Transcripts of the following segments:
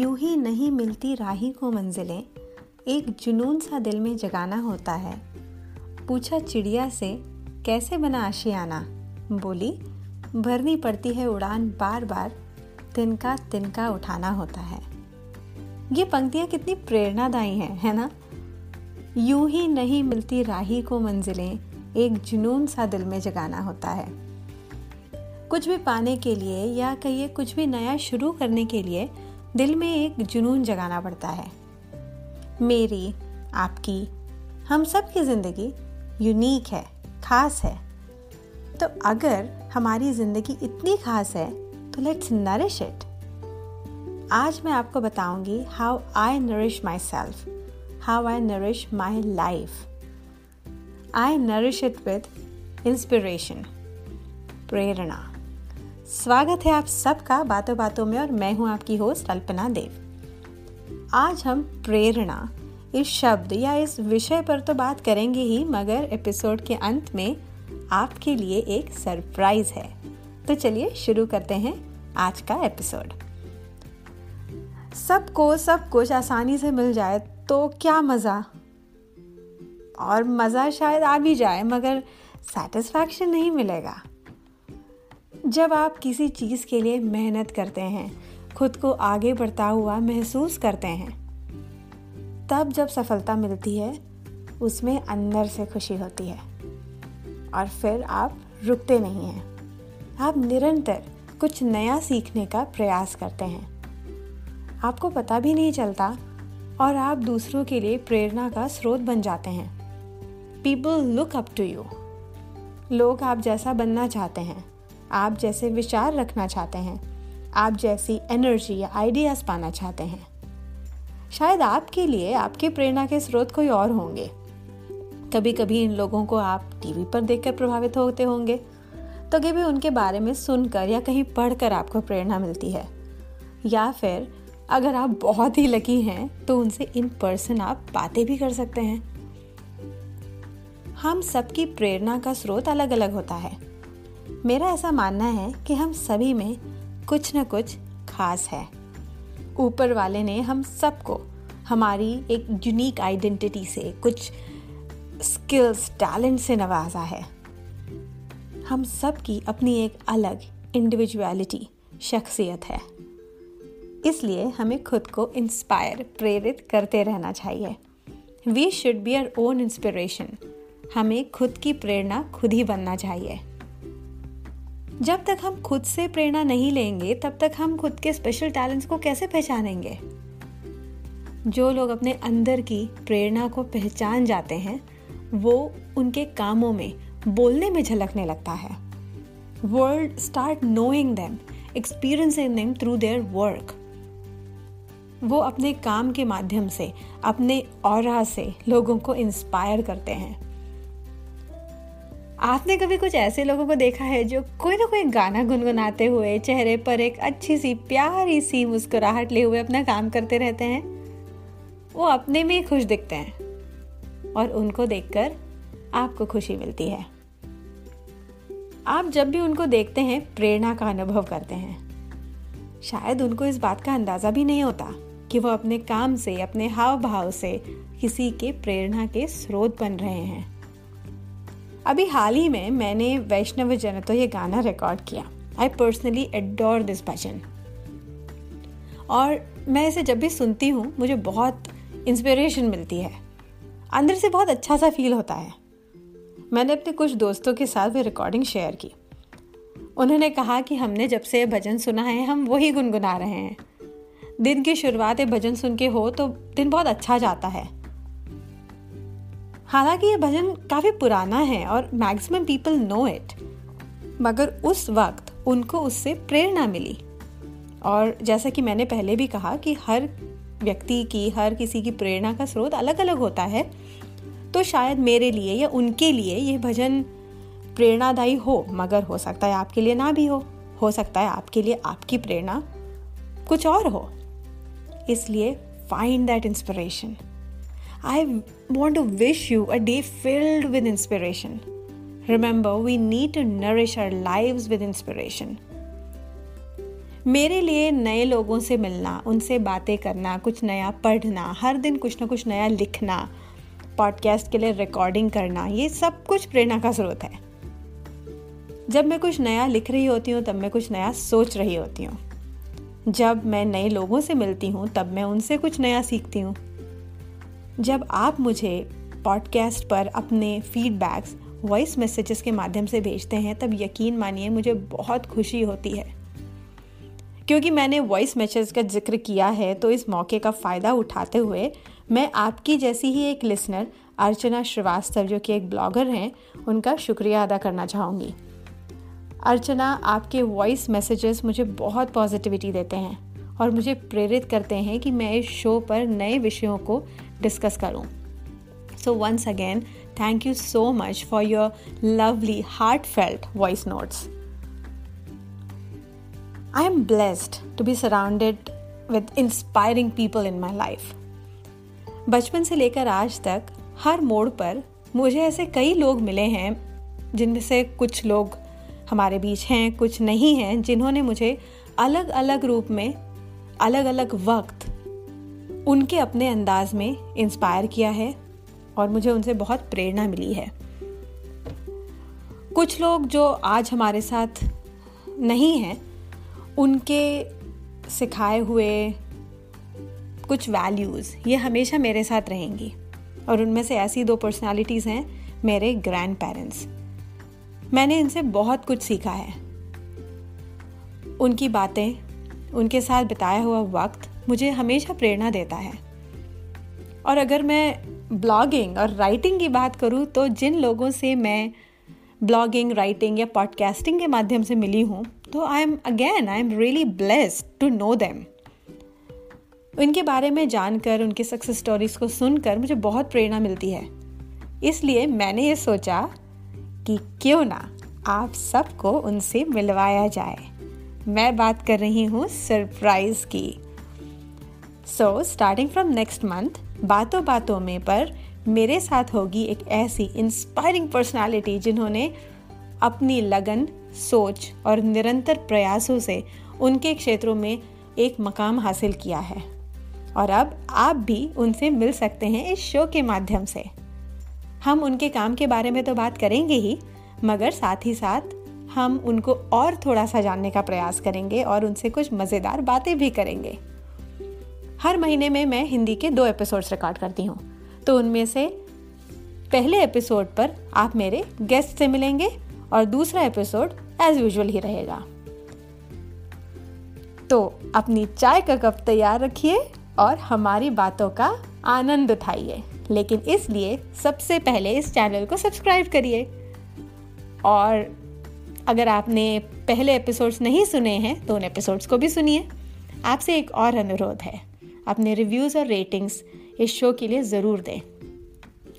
यूँ ही नहीं मिलती राही को मंजिलें। एक जुनून सा दिल में जगाना होता है। पूछा चिड़िया से, कैसे बना आशियाना? बोली, भरनी पड़ती है उड़ान बार बार तिनका तिनका उठाना होता है। ये पंक्तियाँ कितनी प्रेरणादायी हैं, है ना? यूँ ही नहीं मिलती राही को मंजिलें, एक जुनून सा दिल में जगाना होता है। कुछ भी पाने के लिए या कहिए कुछ भी नया शुरू करने के लिए दिल में एक जुनून जगाना पड़ता है। मेरी, आपकी, हम सब की ज़िंदगी यूनिक है, खास है। तो अगर हमारी ज़िंदगी इतनी खास है तो लेट्स नरिश इट आज मैं आपको बताऊँगी how I nourish myself how I nourish my life I nourish it with inspiration प्रेरणा। स्वागत है आप सबका बातों बातों में और मैं हूँ आपकी होस्ट अल्पना देव। आज हम प्रेरणा, इस शब्द या इस विषय पर तो बात करेंगे ही, मगर एपिसोड के अंत में आपके लिए एक सरप्राइज़ है। तो चलिए शुरू करते हैं आज का एपिसोड सबको, सब कुछ आसानी से मिल जाए तो क्या मज़ा? और मज़ा शायद आ भी जाए, मगर सेटिस्फैक्शन नहीं मिलेगा। जब आप किसी चीज़ के लिए मेहनत करते हैं, खुद को आगे बढ़ता हुआ महसूस करते हैं, तब जब सफलता मिलती है, उसमें अंदर से खुशी होती है। और फिर आप रुकते नहीं हैं। आप निरंतर कुछ नया सीखने का प्रयास करते हैं। आपको पता भी नहीं चलता और आप दूसरों के लिए प्रेरणा का स्रोत बन जाते हैं। People look up to you लोग आप जैसा बनना चाहते हैं। आप जैसे विचार रखना चाहते हैं, आप जैसी एनर्जी या आइडियाज़ पाना चाहते हैं। शायद आपके लिए आपके प्रेरणा के स्रोत कोई और होंगे। कभी कभी इन लोगों को आप टीवी पर देखकर प्रभावित होते होंगे। तो कभी उनके बारे में सुनकर या कहीं पढ़कर आपको प्रेरणा मिलती है, या फिर अगर आप बहुत ही लकी हैं तो उनसे इन पर्सन आप बातें भी कर सकते हैं। हम सबकी प्रेरणा का स्रोत अलग अलग होता है। मेरा ऐसा मानना है कि हम सभी में कुछ न कुछ खास है। ऊपर वाले ने हम सबको हमारी एक यूनिक आइडेंटिटी से, कुछ स्किल्स टैलेंट से नवाजा है। हम सब की अपनी एक अलग इंडिविजुअलिटी शख्सियत है। इसलिए हमें खुद को इंस्पायर प्रेरित करते रहना चाहिए। We should be our own inspiration हमें खुद की प्रेरणा खुद ही बनना चाहिए। जब तक हम खुद से प्रेरणा नहीं लेंगे, तब तक हम खुद के स्पेशल टैलेंट्स को कैसे पहचानेंगे? जो लोग अपने अंदर की प्रेरणा को पहचान जाते हैं, वो उनके कामों में, बोलने में झलकने लगता है। World start knowing them experiencing them through their work वो अपने काम के माध्यम से, अपने और से लोगों को इंस्पायर करते हैं। आपने कभी कुछ ऐसे लोगों को देखा है जो कोई ना कोई गाना गुनगुनाते हुए, चेहरे पर एक अच्छी सी, प्यारी सी मुस्कुराहट ले हुए अपना काम करते रहते हैं? वो अपने में ही खुश दिखते हैं। और उनको देखकर आपको खुशी मिलती है। आप जब भी उनको देखते हैं, प्रेरणा का अनुभव करते हैं। शायद उनको इस बात का अंदाज़ा भी नहीं होता कि वो अपने काम से, अपने हाव भाव से किसी के प्रेरणा के स्रोत बन रहे हैं। अभी हाल ही में मैंने वैष्णव जन तो ये गाना रिकॉर्ड किया। I personally adore this bhajan और मैं इसे जब भी सुनती हूँ, मुझे बहुत इंस्पिरेशन मिलती है। अंदर से बहुत अच्छा सा फील होता है। मैंने अपने कुछ दोस्तों के साथ भी रिकॉर्डिंग शेयर की। उन्होंने कहा कि हमने जब से भजन सुना है, हम वही गुनगुना रहे हैं। दिन की शुरुआत भजन सुन के हो तो दिन बहुत अच्छा जाता है। हालाँकि ये भजन काफ़ी पुराना है और मैक्सिमम पीपल नो इट मगर उस वक्त उनको उससे प्रेरणा मिली। और जैसा कि मैंने पहले भी कहा कि हर व्यक्ति की, हर किसी की प्रेरणा का स्रोत अलग अलग होता है तो शायद मेरे लिए या उनके लिए ये भजन प्रेरणादायी हो, मगर हो सकता है आपके लिए ना भी हो। हो सकता है आपके लिए आपकी प्रेरणा कुछ और हो। इसलिए find that inspiration I want to wish you a day filled with inspiration. Remember, we need to nourish our lives with inspiration. मेरे लिए नए लोगों से मिलना उनसे बातें करना कुछ नया पढ़ना हर दिन कुछ ना कुछ नया लिखना पॉडकास्ट के लिए रिकॉर्डिंग करना ये सब कुछ प्रेरणा का स्रोत है जब मैं कुछ नया लिख रही होती हूँ तब मैं कुछ नया सोच रही होती हूँ जब मैं नए लोगों से मिलती हूँ तब मैं उनसे कुछ नया सीखती हूँ जब आप मुझे पॉडकास्ट पर अपने फीडबैक्स वॉइस मैसेजेस के माध्यम से भेजते हैं, तब यकीन मानिए मुझे बहुत खुशी होती है। क्योंकि मैंने वॉइस मैसेज का ज़िक्र किया है तो इस मौके का फ़ायदा उठाते हुए मैं आपकी जैसी ही एक लिसनर अर्चना श्रीवास्तव, जो कि एक ब्लॉगर हैं, उनका शुक्रिया अदा करना चाहूँगी। अर्चना, आपके वॉइस मैसेजेस मुझे बहुत पॉजिटिविटी देते हैं और मुझे प्रेरित करते हैं कि मैं इस शो पर नए विषयों को डिस्कस करूँ। So once again thank you so much for your lovely heartfelt voice notes I am blessed to be surrounded with inspiring people in my life बचपन से लेकर आज तक, हर मोड़ पर मुझे ऐसे कई लोग मिले हैं, जिनमें से कुछ लोग हमारे बीच हैं, कुछ नहीं हैं, जिन्होंने मुझे अलग अलग रूप में अलग अलग वक्त उनके अपने अंदाज में इंस्पायर किया है और मुझे उनसे बहुत प्रेरणा मिली है। कुछ लोग जो आज हमारे साथ नहीं हैं, उनके सिखाए हुए कुछ वैल्यूज़ ये हमेशा मेरे साथ रहेंगी और उनमें से ऐसी दो पर्सनालिटीज़ हैं मेरे ग्रैंड पेरेंट्स मैंने इनसे बहुत कुछ सीखा है। उनकी बातें, उनके साथ बिताया हुआ वक्त मुझे हमेशा प्रेरणा देता है। और अगर मैं ब्लॉगिंग और राइटिंग की बात करूँ तो जिन लोगों से मैं ब्लॉगिंग राइटिंग या पॉडकास्टिंग के माध्यम से मिली हूँ तो I am again I am really blessed to know them उनके बारे में जानकर, उनके सक्सेस स्टोरीज को सुनकर मुझे बहुत प्रेरणा मिलती है। इसलिए मैंने ये सोचा कि क्यों ना आप सबको उनसे मिलवाया जाए। मैं बात कर रही हूँ सरप्राइज़ की। So starting from next month बातों बातों में पर मेरे साथ होगी एक ऐसी इंस्पायरिंग पर्सनालिटी जिन्होंने अपनी लगन सोच और निरंतर प्रयासों से उनके क्षेत्रों में एक मकाम हासिल किया है और अब आप भी उनसे मिल सकते हैं इस शो के माध्यम से हम उनके काम के बारे में तो बात करेंगे ही मगर साथ ही साथ हम उनको और थोड़ा सा जानने का प्रयास करेंगे और उनसे कुछ मज़ेदार बातें भी करेंगे हर महीने में मैं हिंदी के दो एपिसोड्स रिकॉर्ड करती हूँ। तो उनमें से पहले एपिसोड पर आप मेरे गेस्ट से मिलेंगे और दूसरा एपिसोड एज यूजल ही रहेगा। तो अपनी चाय का कप तैयार रखिए और हमारी बातों का आनंद उठाइए। लेकिन इसलिए सबसे पहले इस चैनल को सब्सक्राइब करिए। और अगर आपने पहले एपिसोड्स नहीं सुने हैं तो उन एपिसोड्स को भी सुनिए। आपसे एक और अनुरोध है। अपने रिव्यूज़ और रेटिंग्स इस शो के लिए ज़रूर दें।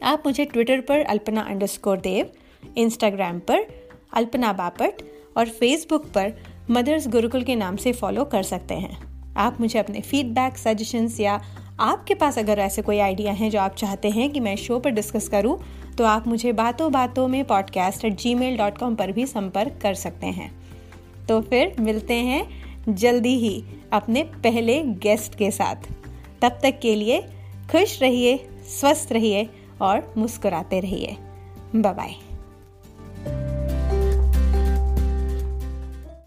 आप मुझे ट्विटर पर अल्पना अंडरस्कोर देव इंस्टाग्राम पर अल्पना बापट और फेसबुक पर मदर्स गुरुकुल के नाम से फॉलो कर सकते हैं। आप मुझे अपने फीडबैक सजेशंस या आपके पास अगर ऐसे कोई आइडिया हैं जो आप चाहते हैं कि मैं शो पर डिस्कस करूँ तो आप मुझे बातों बातों में पॉडकास्ट एट जी पर भी संपर्क कर सकते हैं। तो फिर मिलते हैं जल्दी ही अपने पहले गेस्ट के साथ। तब तक के लिए खुश रहिए, स्वस्थ रहिए और मुस्कुराते रहिए। बाय